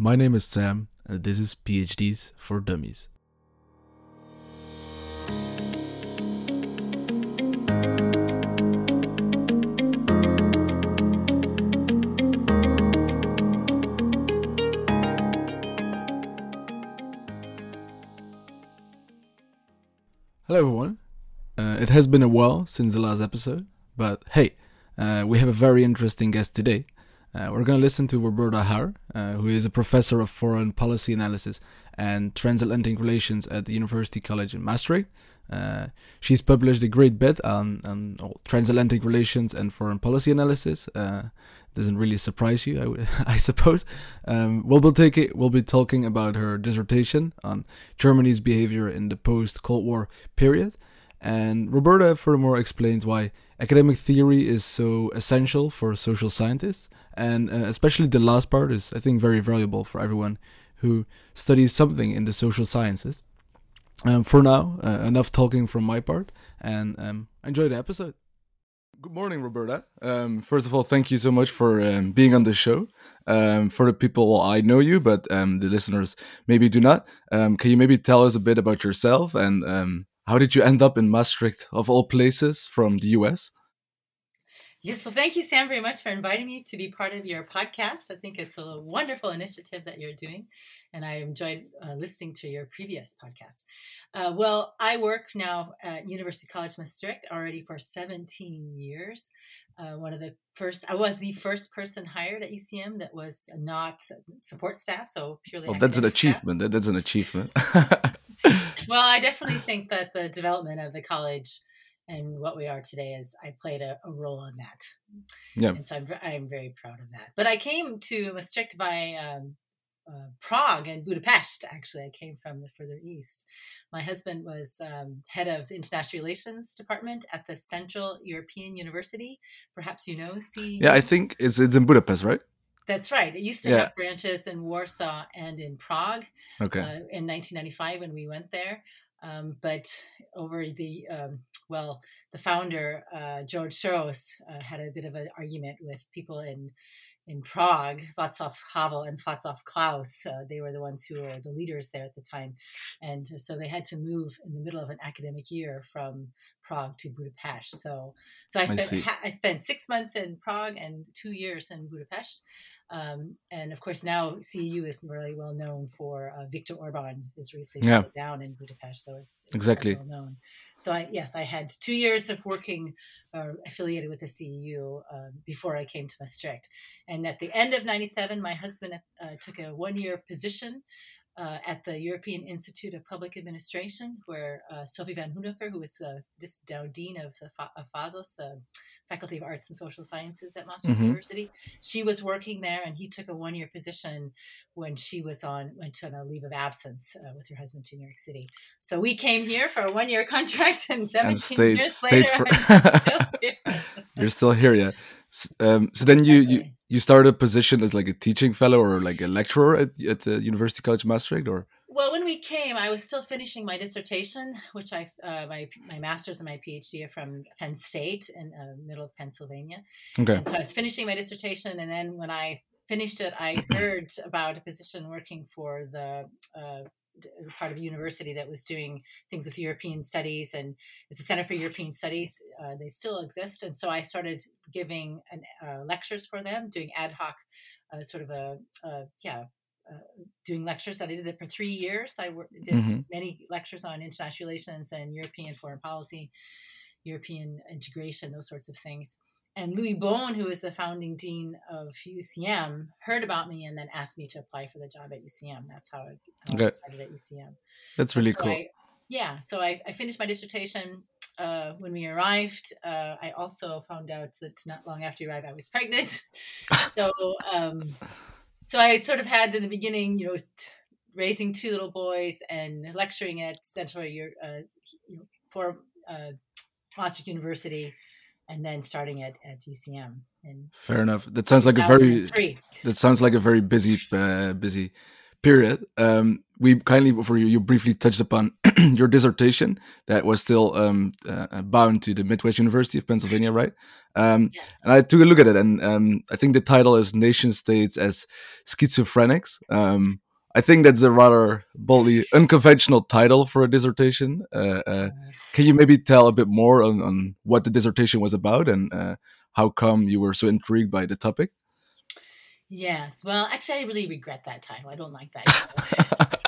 My name is Sam, and this is PhDs for Dummies. Hello, everyone. Uh, it has been a while since the last episode, but hey, uh, we have a very interesting guest today. Uh, we're going to listen to Roberta Haar, uh, who is a professor of foreign policy analysis and transatlantic relations at the University College in Maastricht. Uh, she's published a great bit on, on transatlantic relations and foreign policy analysis. Uh, doesn't really surprise you, I, w- I suppose. Um, we'll, be take we'll be talking about her dissertation on Germany's behavior in the post Cold War period. And Roberta furthermore explains why academic theory is so essential for social scientists, and uh, especially the last part is, I think, very valuable for everyone who studies something in the social sciences. Um, for now, uh, enough talking from my part, and um, enjoy the episode. Good morning, Roberta. Um, first of all, thank you so much for um, being on the show. Um, for the people, I know you, but um, the listeners maybe do not. Um, can you maybe tell us a bit about yourself and um, how did you end up in Maastricht, of all places, from the US? Yes, well, thank you, Sam, very much for inviting me to be part of your podcast. I think it's a wonderful initiative that you're doing, and I enjoyed uh, listening to your previous podcast. Uh, well, I work now at University College Maastricht already for 17 years. Uh, one of the first, I was the first person hired at UCM that was not support staff, so purely. Well, that's an achievement. Staff. That's an achievement. well, I definitely think that the development of the college and what we are today is I played a, a role in that. Yeah. And so I'm, I'm very proud of that. But I came to Maastricht by um, uh, Prague and Budapest, actually. I came from the further east. My husband was um, head of the international relations department at the Central European University. Perhaps you know CEU. Yeah, I think it's, it's in Budapest, right? That's right. It used to yeah. have branches in Warsaw and in Prague. Okay. Uh, in 1995 when we went there. Um, but over the um, well, the founder uh, George Soros uh, had a bit of an argument with people in in Prague, Václav Havel and Václav Klaus. Uh, they were the ones who were the leaders there at the time, and so they had to move in the middle of an academic year from Prague to Budapest. So, so I spent I, I spent six months in Prague and two years in Budapest. Um, and of course, now CEU is really well known for uh, Viktor Orban is recently yeah. shut down in Budapest, so it's, it's exactly well known. So I, yes, I had two years of working uh, affiliated with the CEU uh, before I came to Maastricht, and at the end of '97, my husband uh, took a one-year position uh, at the European Institute of Public Administration, where uh, Sophie Vanhoonacker, who was uh, just now dean of the of FASOS, the Faculty of Arts and Social Sciences at Maastricht mm-hmm. University, she was working there, and he took a one year position when she was on went on a leave of absence uh, with her husband to New York City. So we came here for a one year contract, and seventeen and stayed, years stayed later, for... you're still here, yeah. Um, so then you, you you started a position as like a teaching fellow or like a lecturer at, at the University College Maastricht, or well, when we came, I was still finishing my dissertation, which I uh, my my master's and my PhD are from Penn State in uh, middle of Pennsylvania. Okay. And so I was finishing my dissertation, and then when I finished it, I heard about a position working for the uh, part of a university that was doing things with European studies, and it's a Center for European Studies. Uh, they still exist, and so I started giving an, uh, lectures for them, doing ad hoc, uh, sort of a, yeah. Uh, doing lectures, I did it for three years. I worked, did mm-hmm. many lectures on international relations and European foreign policy, European integration, those sorts of things and Louis Boon, who is the founding dean of UCM, heard about me and then asked me to apply for the job at UCM. That's how I, how okay. I started at UCM. That's really so cool. I, yeah, so I, I, finished my dissertation. Uh, when we arrived, uh, I also found out that not long after we arrived, I was pregnant. so, um, so I sort of had in the beginning, you know, raising two little boys and lecturing at Central Year, uh, you know, for uh, Maastricht University and then starting at, at UCM. And Fair enough. That sounds like a very that sounds like a very busy uh, busy period. Um, we kindly for you, you briefly touched upon your dissertation that was still um, uh, bound to the Midwest University of Pennsylvania, right? Um, yes. And I took a look at it, and um, I think the title is "Nation States as Schizophrenics." I think that's a rather boldly unconventional title for a dissertation. Uh, uh, can you maybe tell a bit more on, on what the dissertation was about and uh, how come you were so intrigued by the topic? Yes. Well, actually, I really regret that title. I don't like that.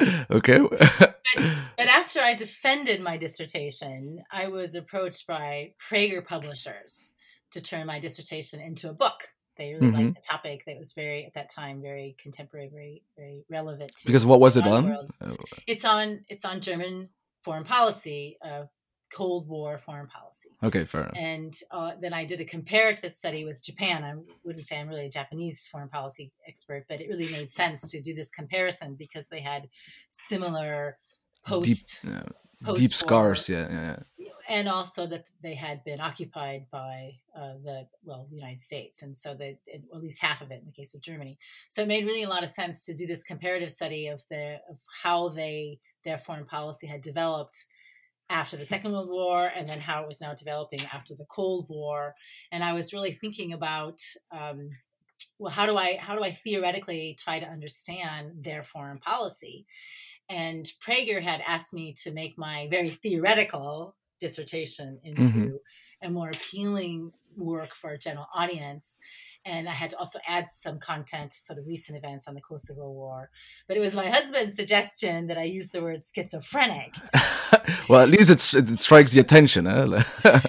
okay. but, but, after I defended my dissertation, I was approached by Praeger publishers to turn my dissertation into a book. They really mm-hmm. liked the topic. That was very at that time very contemporary, very very relevant. because what was it on? Oh. It's on it's on German foreign policy, uh, Cold War foreign policy. Okay, fair enough. And uh, then I did a comparative study with Japan. I wouldn't say I'm really a Japanese foreign policy expert, but it really made sense to do this comparison because they had similar post deep, uh, deep scars. Yeah, yeah, yeah, and also that they had been occupied by uh, the well, the United States, and so that at least half of it in the case of Germany. So it made really a lot of sense to do this comparative study of the of how they their foreign policy had developed after the Second World War and then how it was now developing after the Cold War. And I was really thinking about um, well, how do I how do I theoretically try to understand their foreign policy? And Praeger had asked me to make my very theoretical dissertation into mm-hmm. a more appealing work for a general audience and I had to also add some content, sort of recent events on the Kosovo War. But it was my husband's suggestion that I use the word schizophrenic. well, at least it strikes the attention. Huh?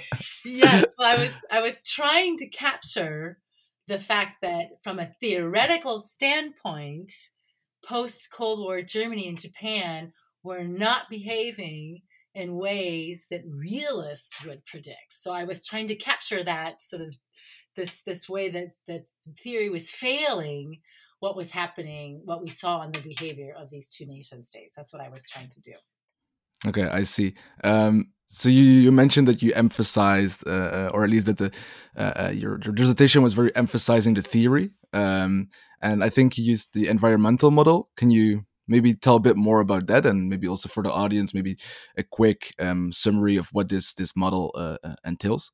yes, well, I was I was trying to capture the fact that from a theoretical standpoint, post Cold War Germany and Japan were not behaving in ways that realists would predict. So I was trying to capture that sort of this this way that that theory was failing what was happening, what we saw in the behavior of these two nation states. That's what I was trying to do. Okay, I see. Um, so you, you mentioned that you emphasized, uh, uh or at least that the uh, uh, your, your dissertation was very emphasizing the theory, um, and I think you used the environmental model. Can you maybe tell a bit more about that, and maybe also for the audience, maybe a quick um, summary of what this this model uh, uh, entails?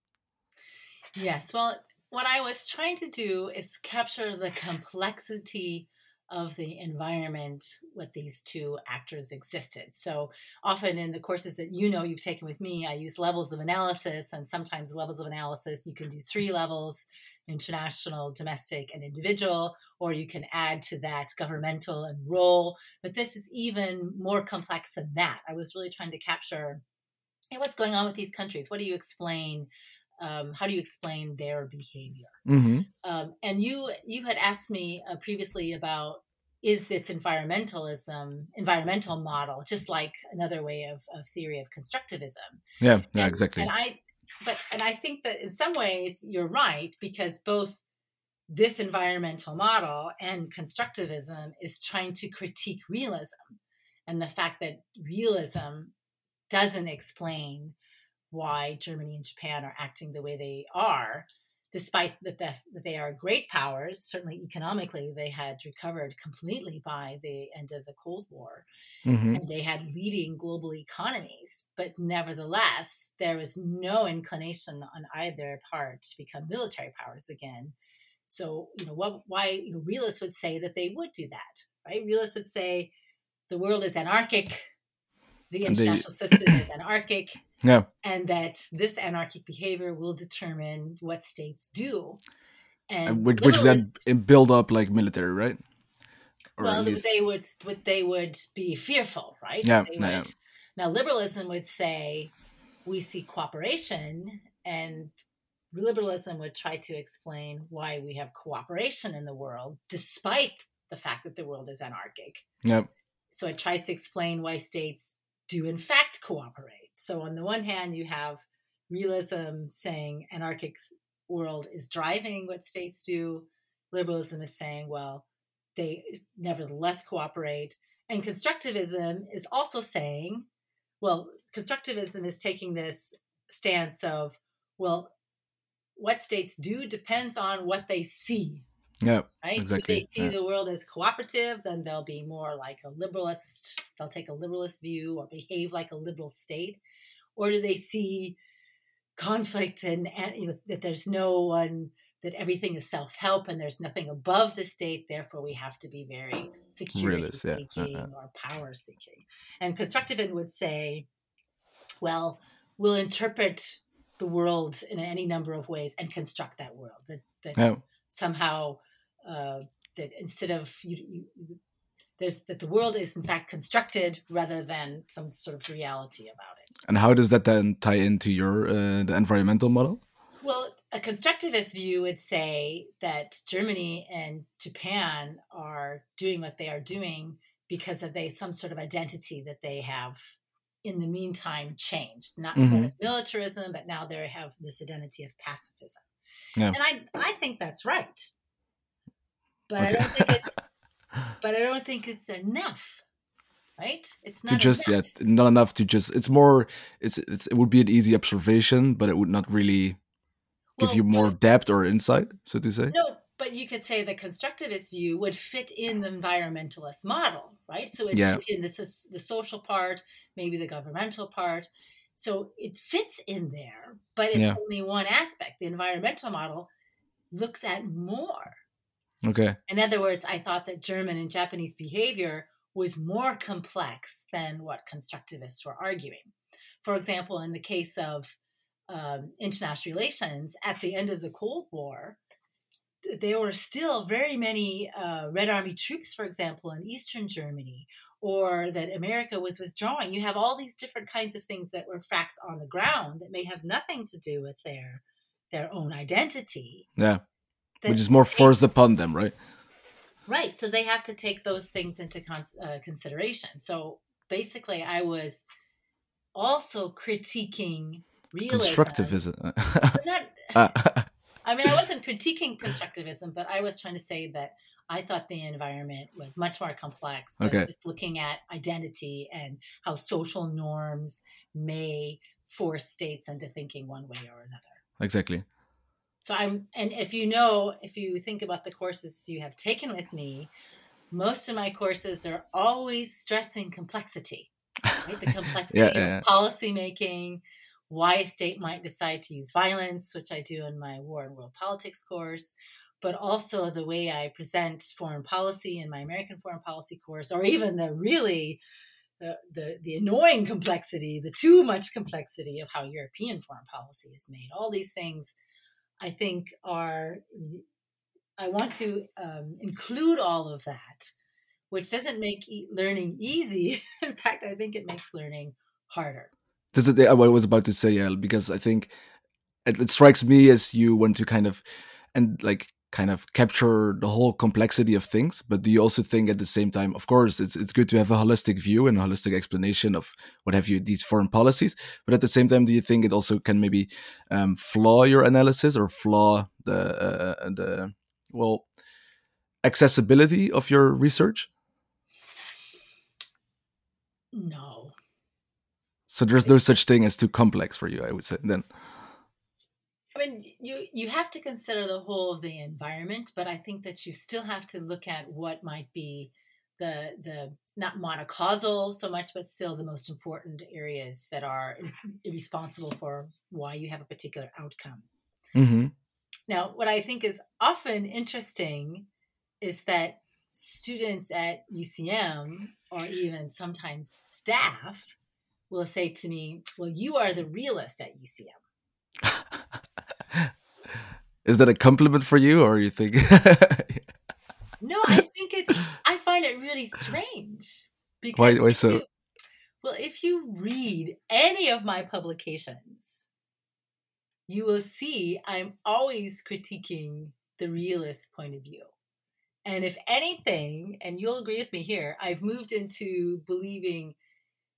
Yes. Well, what I was trying to do is capture the complexity of the environment with these two actors existed. So often in the courses that you know you've taken with me, I use levels of analysis, and sometimes levels of analysis you can do three levels international, domestic, and individual, or you can add to that governmental and role. But this is even more complex than that. I was really trying to capture hey, what's going on with these countries. What do you explain? um, how do you explain their behavior? Mm-hmm. Um, and you you had asked me uh, previously about is this environmentalism environmental model just like another way of, of theory of constructivism? Yeah, yeah, and, exactly. And I but and I think that in some ways you're right because both this environmental model and constructivism is trying to critique realism and the fact that realism doesn't explain why Germany and Japan are acting the way they are, despite that, that they are great powers. Certainly, economically, they had recovered completely by the end of the Cold War, mm-hmm. and they had leading global economies. But nevertheless, there was no inclination on either part to become military powers again. So, you know, what, why you know, realists would say that they would do that, right? Realists would say the world is anarchic the international they, system is anarchic. Yeah. And that this anarchic behavior will determine what states do. And which, which then build up like military, right? Or well, they would, would they would be fearful, right? Yeah, would, yeah. Now, liberalism would say we see cooperation, and liberalism would try to explain why we have cooperation in the world, despite the fact that the world is anarchic. Yep. So it tries to explain why states do in fact cooperate. So on the one hand, you have realism saying anarchic world is driving what states do. Liberalism is saying, well, they nevertheless cooperate. And constructivism is also saying, well, constructivism is taking this stance of, well, what states do depends on what they see. Yeah. Right? Exactly. If they see yeah. the world as cooperative, then they'll be more like a liberalist, they'll take a liberalist view or behave like a liberal state. Or do they see conflict and, and you know that there's no one that everything is self-help and there's nothing above the state therefore we have to be very security yeah. Uh, seeking Uh-uh. or power seeking and constructivism would say well we'll interpret the world in any number of ways and construct that world that that Yeah. somehow uh, that instead of you, you there's that the world is in fact constructed rather than some sort of reality about it And how does that then tie into your uh, the environmental model? Well, a constructivist view would say that Germany and Japan are doing what they are doing because of they some sort of identity that they have in the meantime changed. Not Mhm. militarism, but now they have this identity of pacifism. Yeah. And I I think that's right. But I don't think it's but I don't think it's enough. Right? It's not to just enough. yeah, not enough to just. It's more. It's, it's it would be an easy observation, but it would not really give Well, you more but- depth or insight, so to say. No, but you could say the constructivist view would fit in the environmentalist model, right? So it Yeah. fit in the, the social part, maybe the governmental part. So it fits in there, but it's Yeah. only one aspect. The environmental model looks at more. Okay. In other words, I thought that German and Japanese behavior was more complex than what constructivists were arguing. For example, in the case of um, international relations, at the end of the Cold War, there were still very many uh, Red Army troops, for example, in Eastern Germany, or that America was withdrawing. You have all these different kinds of things that were facts on the ground that may have nothing to do with their their own identity. Yeah. Which is more forced upon them, right? Right. So they have to take those things into con- uh, consideration. So basically, I was also critiquing realism. Constructivism. Not, Uh, I mean, I wasn't critiquing constructivism, but I was trying to say that I thought the environment was much more complex than Okay. just looking at identity and how social norms may force states into thinking one way or another. exactly. So I'm, and if you know, if you think about the courses you have taken with me, most of my courses are always stressing complexity, right? The complexity Yeah, yeah, of policy making, why a state might decide to use violence, which I do in my war and world politics course, but also the way I present foreign policy in my American foreign policy course, or even the really the, the, the annoying complexity, the too much complexity of how European foreign policy is made. All these things I think are, I want to um, include all of that, which doesn't make e- learning easy. In fact, I think it makes learning harder. This is what I was about to say, yeah, because I think it, it strikes me as you want to kind of and like kind of capture the whole complexity of things, but do you also think at the same time, of course, it's it's good to have a holistic view and a holistic explanation of what have you these foreign policies, but at the same time, do you think it also can maybe um, flaw your analysis or flaw the uh, the well accessibility of your research? No. So there's no such thing as too complex for you, I would say. Then I mean, you you have to consider the whole of the environment, but I think that you still have to look at what might be the the not monocausal so much, but still the most important areas that are responsible for why you have a particular outcome. hmm Now, what I think is often interesting is that students at UCM or even sometimes staff will say to me, Well, you are the realist at UCM. Is that a compliment for you, or you think? No, I think it's, I find it really strange. Because Why- why so? you- well, if you read any of my publications, you will see I'm always critiquing the realist point of view. And if anything, and you'll agree with me here, I've moved into believing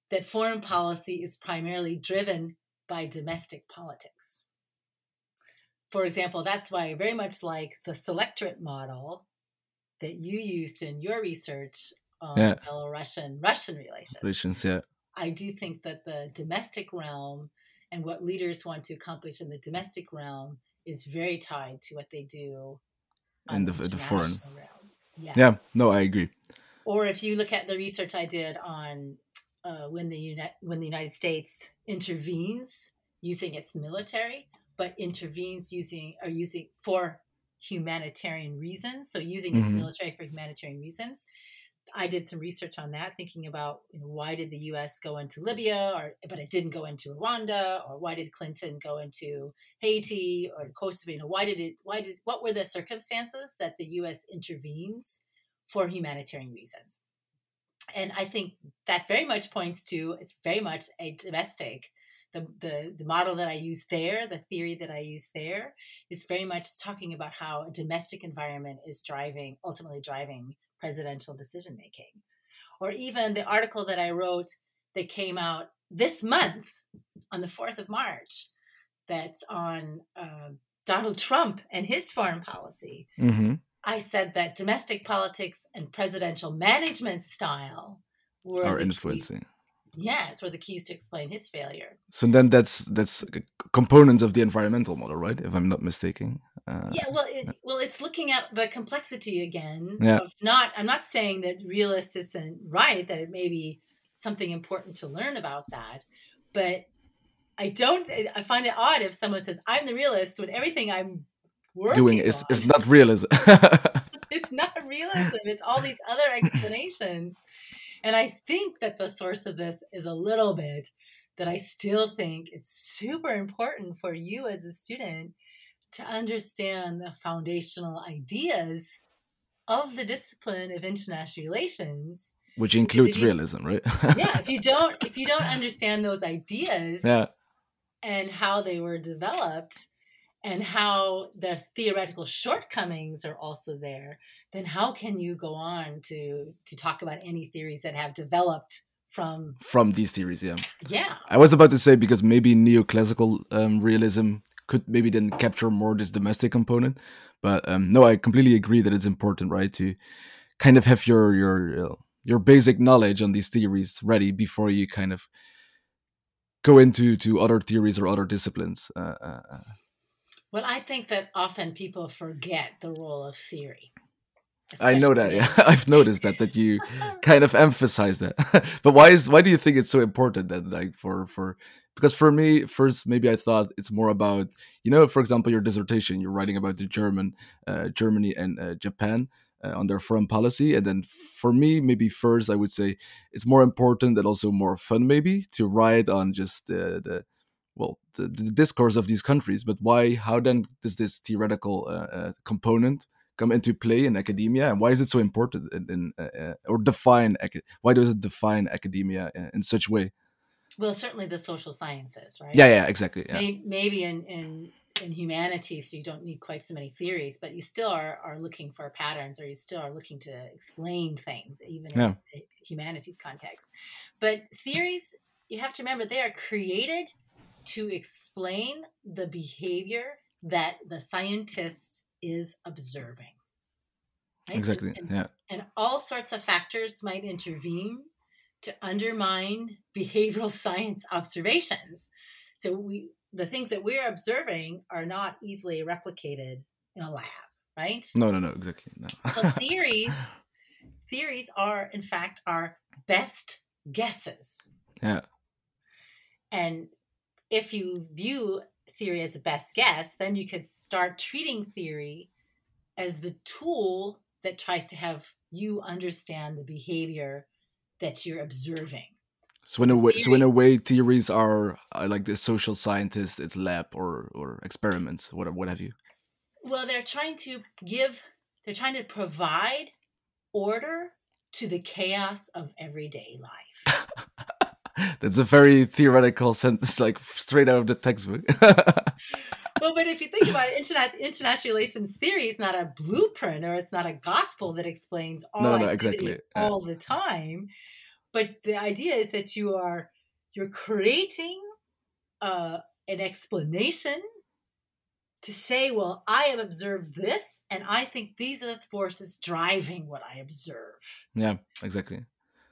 that foreign policy is primarily driven by domestic politics. For example, that's why I very much like the selectorate model that you used in your research on Yeah. Belarusian Russian relations. Relations, yeah. I do think that the domestic realm and what leaders want to accomplish in the domestic realm is very tied to what they do in the the foreign. Realm. Yeah. Yeah, no, I agree. Or if you look at the research I did on uh, when the Uni- when the United States intervenes using its military, but intervenes using or using for humanitarian reasons. So using its Mhm. military for humanitarian reasons. I did some research on that, thinking about you know, why did the U.S. go into Libya, or but it didn't go into Rwanda, or why did Clinton go into Haiti or Kosovo? You know, why did it? Why did? What were the circumstances that the U.S. intervenes for humanitarian reasons? And I think that very much points to it's very much a domestic. The, the, the model that I use there, the theory that I use there, is very much talking about how a domestic environment is driving, ultimately driving presidential decision making. Or even the article that I wrote that came out this month on the 4th of March that's on uh, Donald Trump and his foreign policy. hmm I said that domestic politics and presidential management style were Are the influencing. Yes, were the keys to explain his failure. So then that's that's components of the environmental model, right? If I'm not mistaken. Uh, yeah well it, well it's looking at the complexity again Yeah. of not i'm not saying that realist isn't right that it may be something important to learn about that but i don't i find it odd if someone says i'm the realist when everything i'm working doing is on is not realism. it's not realism it's all these other explanations and i think that the source of this is a little bit that i still think it's super important for you as a student to understand the foundational ideas of the discipline of international relations Which includes you- realism, right? yeah if you don't if you don't understand those ideas yeah. and how they were developed and how their theoretical shortcomings are also there then how can you go on to to talk about any theories that have developed from From these theories, yeah. yeah I was about to say because maybe neoclassical um, realism could maybe then capture more this domestic component, but um, no, I completely agree that it's important, right, to kind of have your your your basic knowledge on these theories ready before you kind of go into to other theories or other disciplines. Uh, uh, uh, well i think that often people forget the role of theory I know that, yeah, I've noticed that that you kind of emphasize that. but why is why do you think it's so important then, like for for because for me first maybe i thought it's more about you know for example your dissertation you're writing about the german uh, germany and uh, japan uh, on their foreign policy. And then for me maybe first i would say it's more important and also more fun maybe to write on just the, the well the, the discourse of these countries but why how then does this theoretical uh, uh, component come into play in academia and why is it so important in, in uh, uh, or define why does it define academia in, in such way well certainly the social sciences right yeah, yeah, exactly. Yeah, May- maybe in in in humanities so you don't need quite so many theories but you still are are looking for patterns or you still are looking to explain things even Yeah. in the humanities context but theories you have to remember they are created to explain the behavior that the scientist is observing Right? Exactly. and Yeah, and all sorts of factors might intervene to undermine behavioral science observations. So we the things that we're observing are not easily replicated in a lab, right? no, no, no, exactly. No. So theories theories are in fact our best guesses. Yeah. And if you view theory as a best guess, then you could start treating theory as the tool that tries to have you understand the behavior that you're observing. so in a way, so in a way, theories are uh, like the social scientists, it's lab or or experiments, what what have you. Well, they're trying to give, they're trying to provide order to the chaos of everyday life. That's a very theoretical sentence, like straight out of the textbook. well, but if you think about it, internet, international relations theory is not a blueprint or it's not a gospel that explains all No, no, no, activity yeah. all the time. But the idea is that you are you're creating uh, an explanation to say, well, I have observed this, and I think these are the forces driving what I observe. yeah, exactly.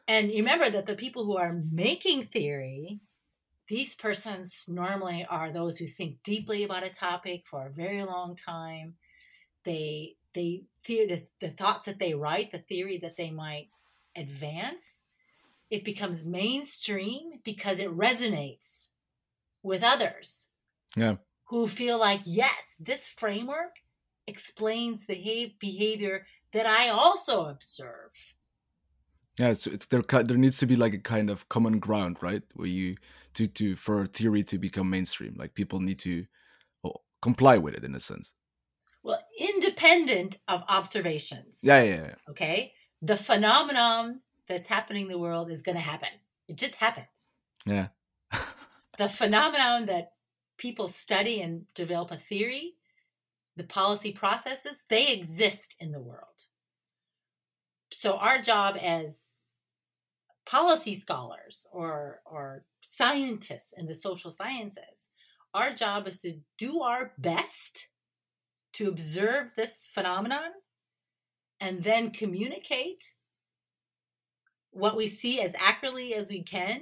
And remember that the people who are making theory, these persons normally are those who think deeply about a topic for a very long time. They they the, the, thoughts that they write, the theory that they might advance, it becomes mainstream because it resonates with others. Yeah. Who feel like, yes, this framework explains the behavior that I also observe. Yeah, so it's there. There needs to be like a kind of common ground, right? Where you to to for theory to become mainstream, like people need to comply with it in a sense. Well, independent of observations. Yeah, yeah, yeah. Okay, the phenomenon that's happening in the world is going to happen. It just happens. Yeah. the phenomenon that people study and develop a theory, the policy processes, they exist in the world. So our job as policy scholars or or scientists in the social sciences, our job is to do our best to observe this phenomenon and then communicate what we see as accurately as we can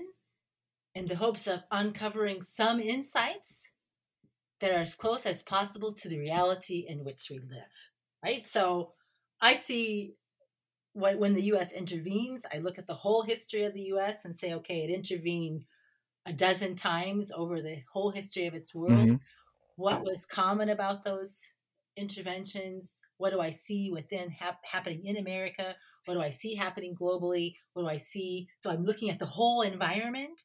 in the hopes of uncovering some insights that are as close as possible to the reality in which we live. Right? So I see when the US intervenes, I look at the whole history of the US and say, okay, it intervened a dozen times over the whole history of its world. Mm-hmm. What was common about those interventions? What do I see within hap- happening in America? What do I see happening globally? What do I see? So I'm looking at the whole environment.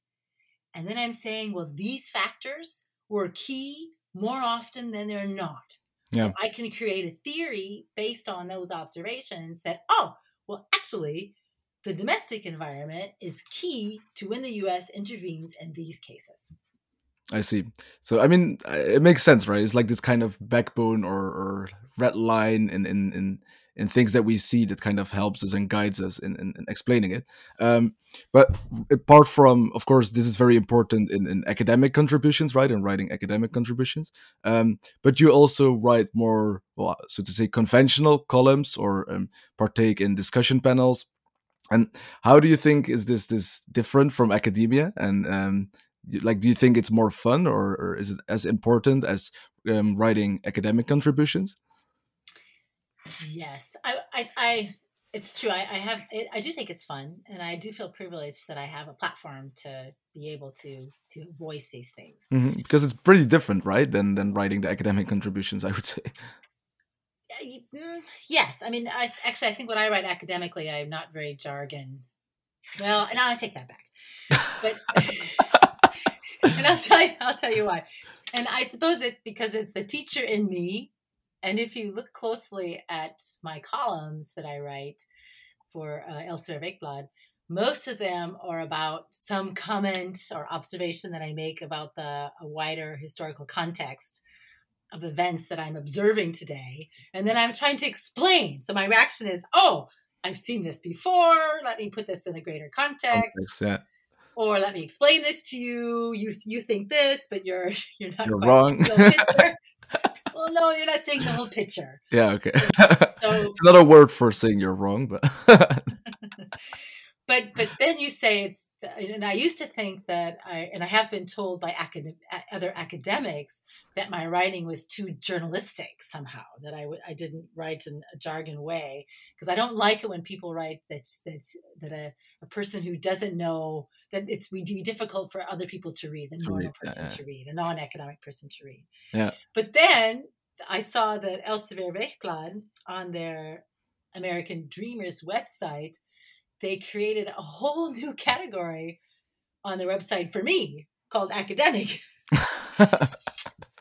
And then I'm saying, well, these factors were key more often than they're not. Yeah. So I can create a theory based on those observations that, oh, well, actually, the domestic environment is key to when the US intervenes in these cases. I see. So I mean, it makes sense, right? It's like this kind of backbone or, or red line in, in in in things that we see that kind of helps us and guides us in, in, in explaining it. Um, but apart from, of course, this is very important in, in academic contributions, right? In writing academic contributions. Um, but you also write more, well, so to say, conventional columns or um, partake in discussion panels. And how do you think is this this different from academia? And um, like do you think it's more fun or, or is it as important as um, writing academic contributions yes i i, I it's true i, I have i do think it's fun and i do feel privileged that i have a platform to be able to to voice these things mm-hmm. because it's pretty different right than than writing the academic contributions i would say mm, yes i mean i actually i think when i write academically i'm not very jargon well now i take that back but and I'll tell you, I'll tell you why. And I suppose it because it's the teacher in me. And if you look closely at my columns that I write for uh, Elsevier Weekblad, most of them are about some comment or observation that I make about the wider historical context of events that I'm observing today. And then I'm trying to explain. So my reaction is, oh, I've seen this before. Let me put this in a greater context. context yeah or let me explain this to you. You you think this, but you're you're not. You're wrong. well, no, you're not saying the whole picture. Yeah. Okay. So, it's not a word for saying you're wrong, but. but but then you say it's and I used to think that I and I have been told by acad- other academics that my writing was too journalistic somehow that I w- I didn't write in a jargon way because I don't like it when people write that that that a, a person who doesn't know that it's we be difficult for other people to read the normal read, person yeah, yeah. to read a non-academic person to read yeah but then I saw that Elsevier Weekblad on their American Dreamers website they created a whole new category on their website for me called academic.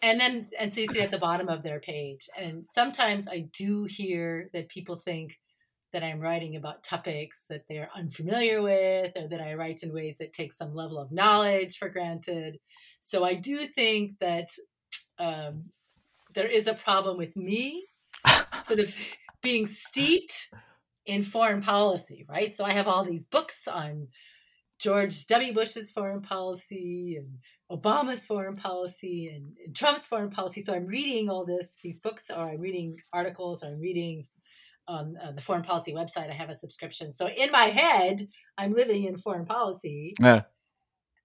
and then and so you see at the bottom of their page and sometimes i do hear that people think that i'm writing about topics that they're unfamiliar with or that i write in ways that take some level of knowledge for granted so i do think that um, there is a problem with me sort of being steeped in foreign policy, right? So I have all these books on George W. Bush's foreign policy and Obama's foreign policy and, and, Trump's foreign policy. So I'm reading all this, these books, or I'm reading articles, or I'm reading on uh, the foreign policy website. I have a subscription. So in my head, I'm living in foreign policy. Yeah.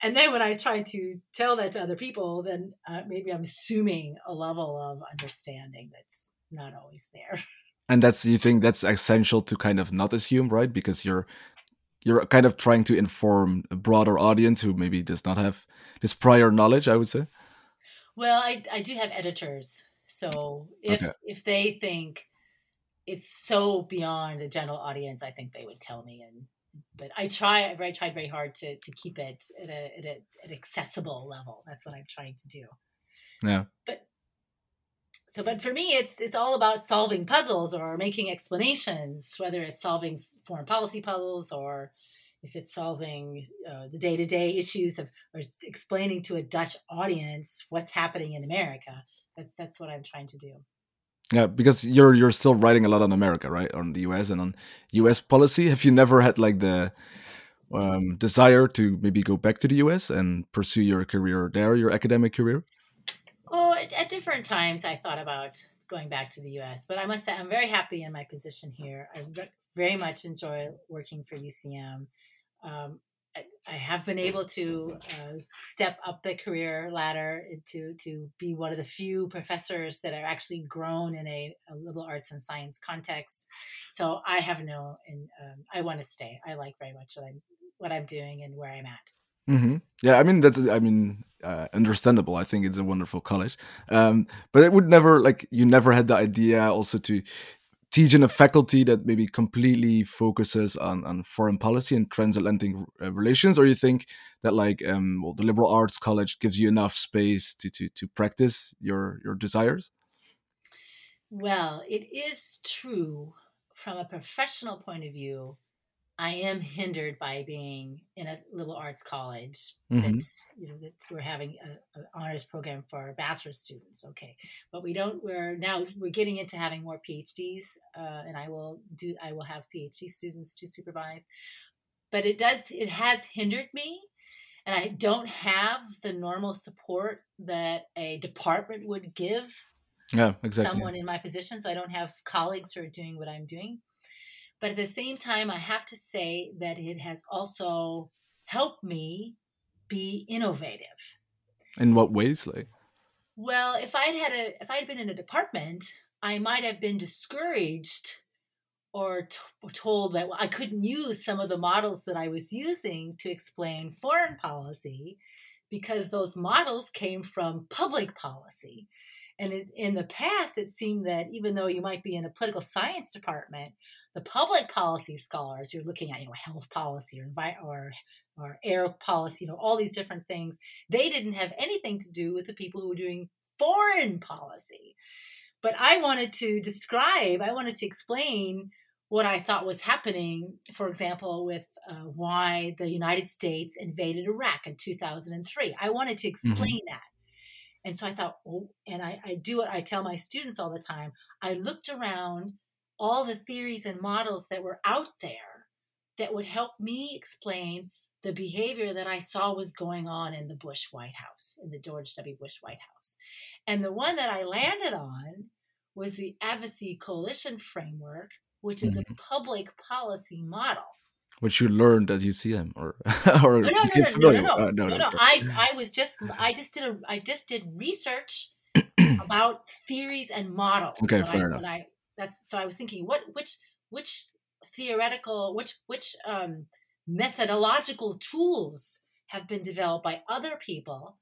And then when I try to tell that to other people, then uh, maybe I'm assuming a level of understanding that's not always there. And that's you think that's essential to kind of not assume, right? Because you're you're kind of trying to inform a broader audience who maybe does not have this prior knowledge, I would say. Well, I I do have editors. So if Okay. if they think it's so beyond a general audience, I think they would tell me and but I try I tried very hard to to keep it at a at a at accessible level. That's what I'm trying to do. Yeah. But so but for me it's it's all about solving puzzles or making explanations whether it's solving foreign policy puzzles or if it's solving uh, the day-to-day issues of or explaining to a dutch audience what's happening in america that's that's what i'm trying to do Yeah, because you're you're still writing a lot on America, right? On the US and on US policy. Have you never had like the um, desire to maybe go back to the US and pursue your career there, your academic career? oh at, at different times i thought about going back to the us but i must say i'm very happy in my position here i ve- very much enjoy working for ucm um, I, have been able to uh, step up the career ladder to to be one of the few professors that are actually grown in a, a liberal arts and science context. So I have no, and um, I want to stay. I like very much what I'm what I'm doing and where I'm at. hmm Yeah, I mean that's I mean uh, understandable. I think it's a wonderful college, um, but it would never like you never had the idea also to teach in a faculty that maybe completely focuses on, on foreign policy and transatlantic uh, relations, or you think that like um, well the liberal arts college gives you enough space to to to practice your your desires? Well, it is true from a professional point of view. I am hindered by being in a liberal arts college hmm that's you know that we're having an honors program for our bachelor students. Okay, but we don't. We're now we're getting into having more PhDs, uh, and I will do. I will have PhD students to supervise. But it does. It has hindered me, and I don't have the normal support that a department would give Yeah, exactly. someone in my position. So I don't have colleagues who are doing what I'm doing. But at the same time, I have to say that it has also helped me be innovative. In what ways, like? Well, if I'd had a, if I'd been in a department, I might have been discouraged or t- told that I couldn't use some of the models that I was using to explain foreign policy because those models came from public policy. And it, in the past, it seemed that even though you might be in a political science department, the public policy scholars you're looking at, you know, health policy or envi- or or air policy, you know, all these different things, they didn't have anything to do with the people who were doing foreign policy. But I wanted to describe, I wanted to explain what I thought was happening, for example, with uh, why the United States invaded Iraq in 2003. I wanted to explain that. And so I thought, oh, and I, I do what I tell my students all the time. I looked around all the theories and models that were out there that would help me explain the behavior that I saw was going on in the Bush White House, in the George W. Bush White House. And the one that I landed on was the Advocacy Coalition Framework, which is a public policy model. Which you learned at UCM, or or No, no, no, no, no, no, familiar? no, uh, no, no. I, I was just, I just did a, I just did research about theories and models. Okay, I, fair when enough. I, that's so I was thinking, what, which, which theoretical, which, which um, methodological tools have been developed by other people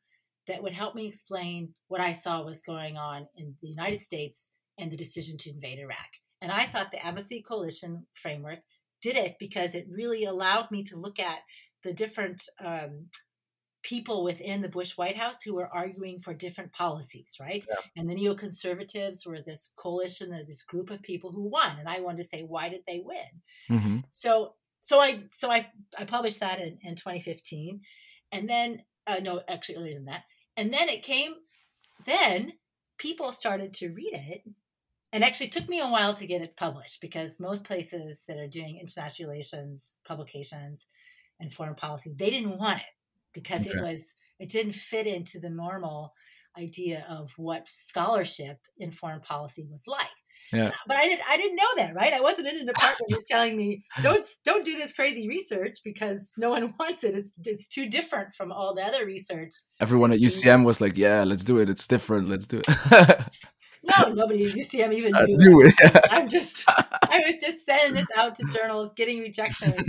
that would help me explain what I saw was going on in the United States and the decision to invade Iraq. And I thought the Advocacy Coalition framework did it because it really allowed me to look at the different um, people within the Bush White House who were arguing for different policies, right? Yeah. And the neoconservatives were this coalition of this group of people who won. And I wanted to say, why did they win? hmm So so I so I, I published that in, in 2015. And then uh, no, actually earlier than that. And then it came then people started to read it and actually took me a while to get it published because most places that are doing international relations publications and foreign policy they didn't want it because it was it didn't fit into the normal idea of what scholarship in foreign policy was like Yeah. but i didn't i didn't know that right i wasn't in a department that was telling me don't don't do this crazy research because no one wants it it's it's too different from all the other research Everyone at UCM was like, "Yeah, let's do it. It's different. Let's do it." no, nobody at UCM even knew. knew it. it. I'm just, I was just sending this out to journals, getting rejections,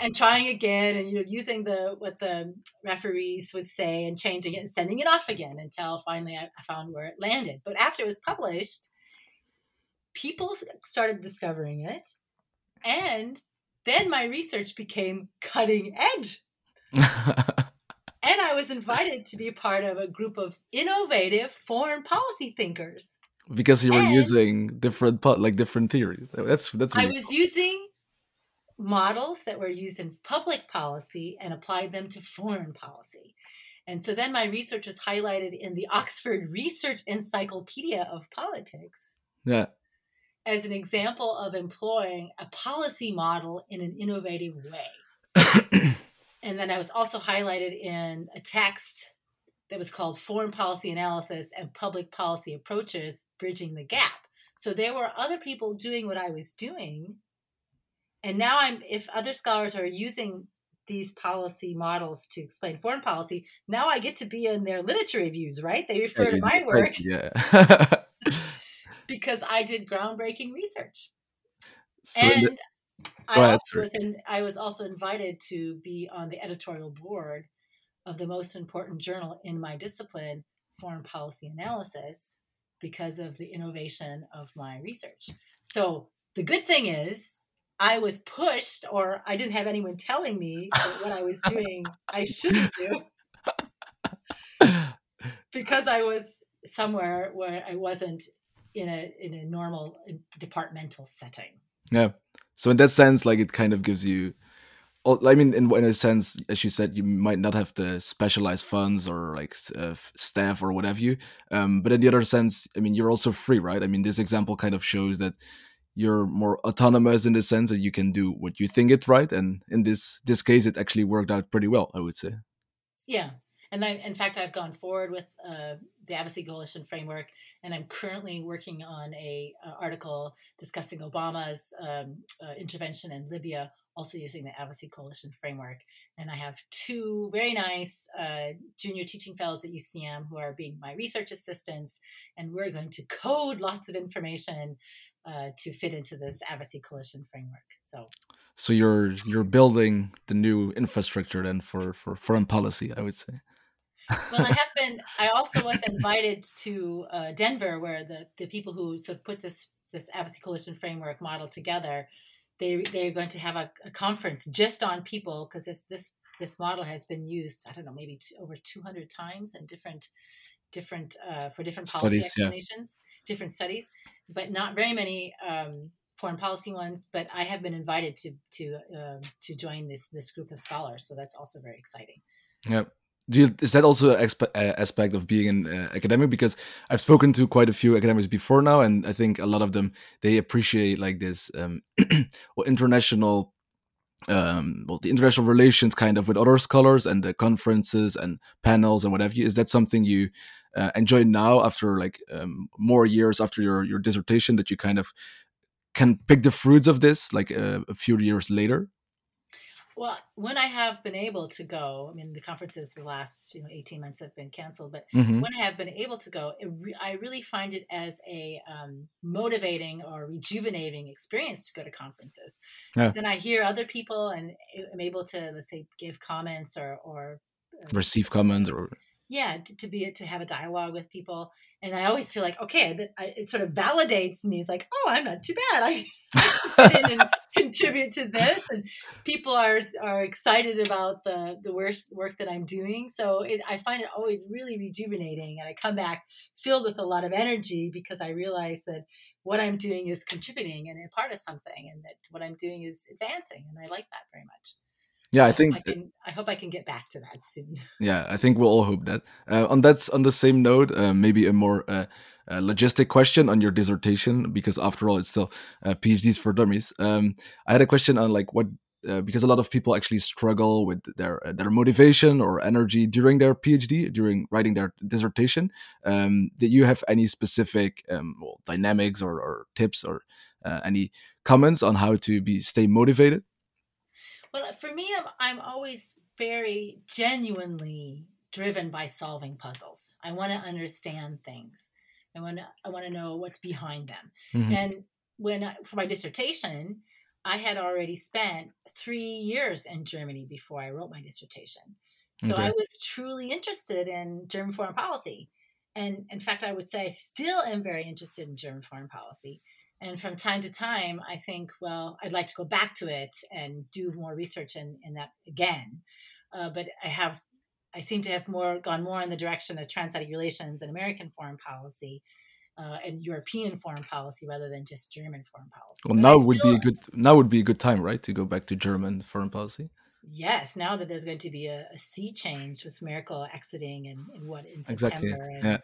and trying again, and you know, using the what the referees would say, and changing it, and sending it off again until finally I, I found where it landed. But after it was published, people started discovering it, and then my research became cutting edge. and I was invited to be part of a group of innovative foreign policy thinkers. because you were And- using different like different theories. That's that's I really was using models that were used in public policy and applied them to foreign policy. And so then my research was highlighted in the Oxford Research Encyclopedia of Politics yeah. as an example of employing a policy model in an innovative way. and then I was also highlighted in a text that was called Foreign Policy Analysis and Public Policy Approaches Bridging the Gap. So there were other people doing what I was doing. And now I'm if other scholars are using these policy models to explain foreign policy, now I get to be in their literature reviews, right? They oh, refer to my work Yeah. because I did groundbreaking research. so in the- and I ahead, also was in, I was also invited to be on the editorial board of the most important journal in my discipline, foreign policy analysis, because of the innovation of my research. So the good thing is I was pushed, or I didn't have anyone telling me what I was doing I shouldn't do because I was somewhere where I wasn't in a in a normal uh, departmental setting. yeah. So in that sense, like it kind of gives you. I mean, in, in a sense, as you said, you might not have the specialized funds or like uh, staff or whatever you. Um, but in the other sense, I mean, you're also free, right? I mean, this example kind of shows that you're more autonomous in the sense that you can do what you think it's right, and in this this case, it actually worked out pretty well, I would say. Yeah. And I, in fact, I've gone forward with uh, the Advocacy Coalition framework, and I'm currently working on a, uh article discussing Obama's um, uh, intervention in Libya, also using the Advocacy Coalition framework. And I have two very nice uh, junior teaching fellows at UCM who are being my research assistants, and we're going to code lots of information uh, to fit into this Advocacy Coalition framework. So So you're you're building the new infrastructure then for for foreign policy, I would say. well, I have been. I also was invited to uh, Denver, where the, the people who sort of put this this advocacy coalition framework model together, they they're going to have a, a conference just on people because this this this model has been used. I don't know, maybe t- over two hundred times in different different uh, for different policy Studies, yeah. Different studies, but not very many. Um, foreign policy ones but i have been invited to to um, to join this this group of scholars so that's also very exciting Yeah. Do you, is that also an uh, aspect of being an uh, academic? Because I've spoken to quite a few academics before now, and I think a lot of them they appreciate like this um, well, international, um, well, the international relations kind of with other scholars and the conferences and panels and whatever. Is that something you uh, enjoy now after like um, more years after your your dissertation that you kind of can pick the fruits of this like uh, a few years later? Well, when I have been able to go, I mean, the conferences the last you know eighteen months have been canceled, but hmm when I have been able to go, it re- I really find it as a um, motivating or rejuvenating experience to go to conferences. Yeah. Then I hear other people, and I'm able to let's say give comments or or uh, Receive comments or yeah to, to be to have a dialogue with people and i always feel like okay that I, it sort of validates me it's like oh i'm not too bad i and contribute to this and people are are excited about the the work, work that i'm doing so it, i find it always really rejuvenating and i come back filled with a lot of energy because i realize that what i'm doing is contributing and a part of something and that what i'm doing is advancing and i like that very much yeah, I hope think I can I hope I can get back to that soon. Yeah, I think we'll all hope that. Uh, on that's on the same note, uh, maybe a more uh, uh, logistic question on your dissertation, because after all, it's still uh, PhDs for dummies. Um, I had a question on like what. Uh, because a lot of people actually struggle with their uh, their motivation or energy during their PhD, during writing their dissertation. Um, did you have any specific um, well, dynamics or, or tips or uh, any comments on how to be stay motivated? Well, for me, I'm, I'm always very genuinely driven by solving puzzles. I want to understand things. I want to I want to know what's behind them. Mhm. And when I, for my dissertation, I had already spent three years in Germany before I wrote my dissertation. So I was truly interested in German foreign policy. And in fact, I would say I still am very interested in German foreign policy. And from time to time, I think, well, I'd like to go back to it and do more research in, in that again. Uh, but I have, I seem to have more gone more in the direction of transatlantic relations and American foreign policy uh, and European foreign policy rather than just German foreign policy. Well, But I now would be a good now would be a good time, right, to go back to German foreign policy. Yes, now that there's going to be a, a sea change with Merkel exiting and, and what in Exactly, September. And yeah.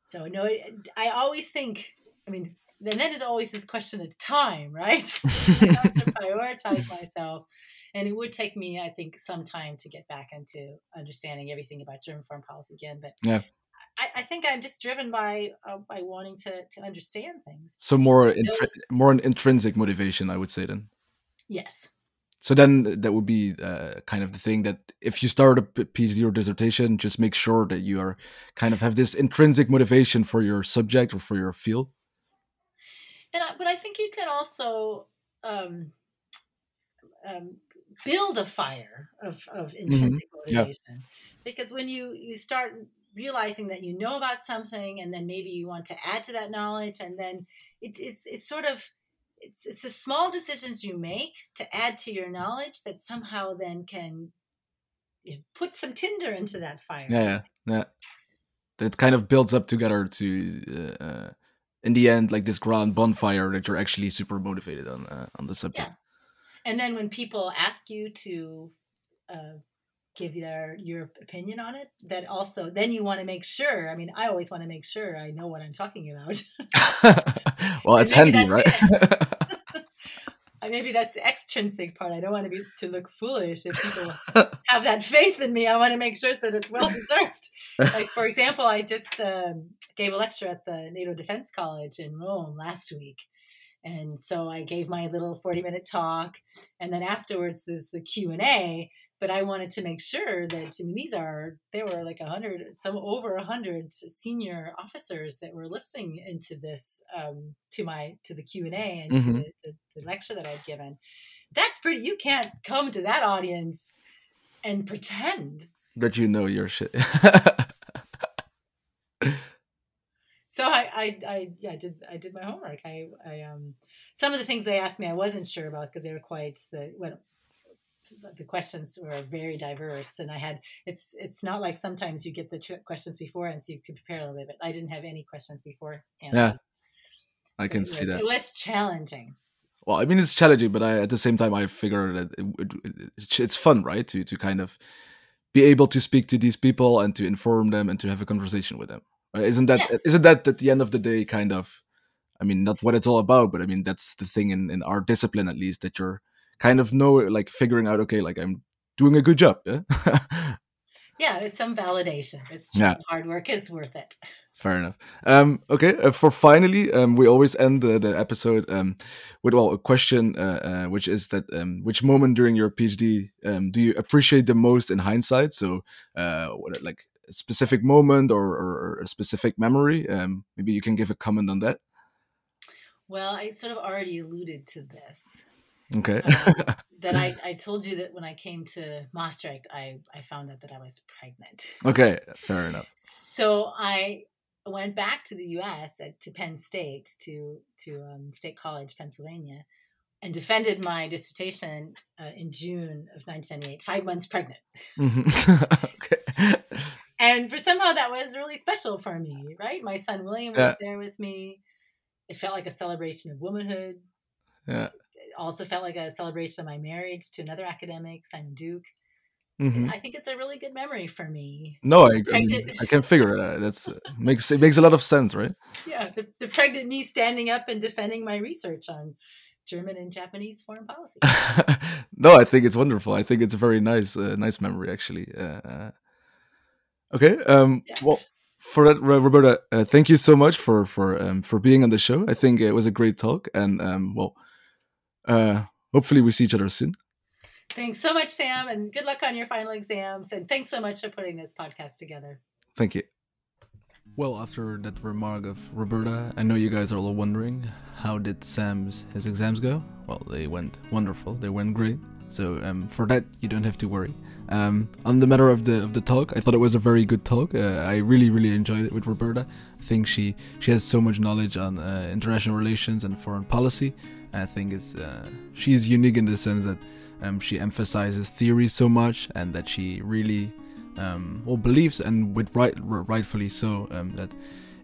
So no, I always think. I mean, then that is always this question of time, right? I have to prioritize myself, and it would take me, I think, some time to get back into understanding everything about German foreign policy again. But Yeah. I, I think I'm just driven by uh, by wanting to to understand things. So more intri- more an intrinsic motivation, I would say then. Yes. So then that would be uh, kind of the thing that if you start a PhD or dissertation, just make sure that you are kind of have this intrinsic motivation for your subject or for your field. And I, but I think you can also um, um, build a fire of, of intrinsic Mm-hmm. Yeah. because when you you start realizing that you know about something and then maybe you want to add to that knowledge and then it, it's it's sort of it's it's the small decisions you make to add to your knowledge that somehow then can you know, put some tinder into that fire. Yeah, yeah, yeah. That kind of builds up together to, uh, uh, in the end, like this grand bonfire that you're actually super motivated on uh, on the subject. Yeah. And then when people ask you to uh, give their your opinion on it, that also then you want to make sure. I mean, I always want to make sure I know what I'm talking about. well, it's handy, right? Uh, Maybe that's the extrinsic part. I don't want to be to look foolish if people have that faith in me. I want to make sure that it's well deserved. like for example, I just um, gave a lecture at the NATO Defense College in Rome last week, and so I gave my little forty-minute talk, and then afterwards there's the Q and A. But I wanted to make sure that I mean these are there were like a hundred, some over a hundred senior officers that were listening into this um, to my to the Q and A and to the, the, the lecture that I'd given. That's pretty. You can't come to that audience and pretend that you know your shit. So I, I, I, yeah, I did, I did my homework. I, I, um, some of the things they asked me, I wasn't sure about because they were quite the, well, the questions were very diverse, and I had, it's, it's not like sometimes you get the two questions before, and so you can prepare a little bit. But I didn't have any questions before. Yeah, I So can it see that. It was challenging. Well, I mean, it's challenging, but I, at the same time, I figure that it, it, it's- it's fun, right? To to kind of be able to speak to these people and to inform them and to have a conversation with them. Right? Isn't that Yes. not that at the end of the day kind of? I mean, not what it's all about, but I mean that's the thing in in our discipline at least that you're kind of know like figuring out okay, like I'm doing a good job. Yeah. Yeah, it's some validation. It's true. Yeah. Hard work is worth it. Fair enough. Um, okay, uh, for finally, um, we always end the, the episode um, with well a question, uh, uh, which is that um, which moment during your PhD um, do you appreciate the most in hindsight? So, uh, what, like specific moment or, or, a specific memory? Um, maybe you can give a comment on that. Well, I sort of already alluded to this. Okay. um, that I, I told you that when I came to Maastricht, I, I found out that I was pregnant. okay. Fair enough. So I went back to the U.S. At, to Penn State to to um, State College, Pennsylvania, and defended my dissertation uh, in June of 1998, five months pregnant. Mhm. And for somehow that was really special for me, right? My son William was Yeah. there with me. It felt like a celebration of womanhood. Yeah. It also felt like a celebration of my marriage to another academic, Simon Duke. Mhm. I think it's a really good memory for me. No, I, I, mean, I can figure it. out. That's uh, makes it makes a lot of sense, right? Yeah, the, the pregnant me standing up and defending my research on German and Japanese foreign policy. no, I think it's wonderful. I think it's a very nice, uh, nice memory, actually. Uh, uh, okay. Um. Yeah. Well, for that, Roberta, uh, thank you so much for for um, for being on the show. I think it was a great talk, and um, well, uh, hopefully we see each other soon. thanks so much, Sam, and good luck on your final exams. And thanks so much for putting this podcast together. Thank you. Well, after that remark of Roberta, I know you guys are all wondering how did Sam's his exams go? Well, they went wonderful. They went great. So um, for that, you don't have to worry. Um, on the matter of the of the talk, I thought it was a very good talk. Uh, I really really enjoyed it with Roberta. I think she she has so much knowledge on uh, international relations and foreign policy. I think it's uh, she's unique in the sense that um, she emphasizes theory so much and that she really um, well believes and with right rightfully so um, that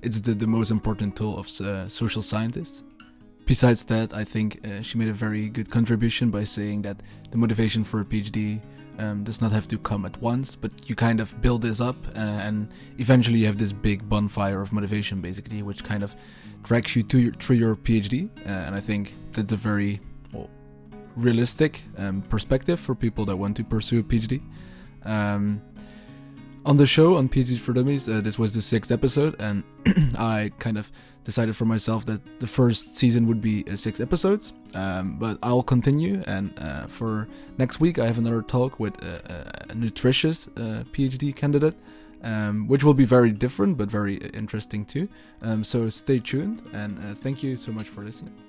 it's the, the most important tool of uh, social scientists besides that, I think uh, she made a very good contribution by saying that the motivation for a PhD um, does not have to come at once, but you kind of build this up, uh, and eventually you have this big bonfire of motivation, basically, which kind of drags you to your, through your PhD. Uh, and I think that's a very well, realistic um, perspective for people that want to pursue a PhD. Um, on the show on PhD for Dummies, uh, this was the sixth episode, and I kind of decided for myself that the first season would be uh, six episodes, um, but I'll continue. And uh, for next week, I have another talk with a, a nutritious uh, PhD candidate, um, which will be very different but very interesting too. Um, so stay tuned, and uh, thank you so much for listening.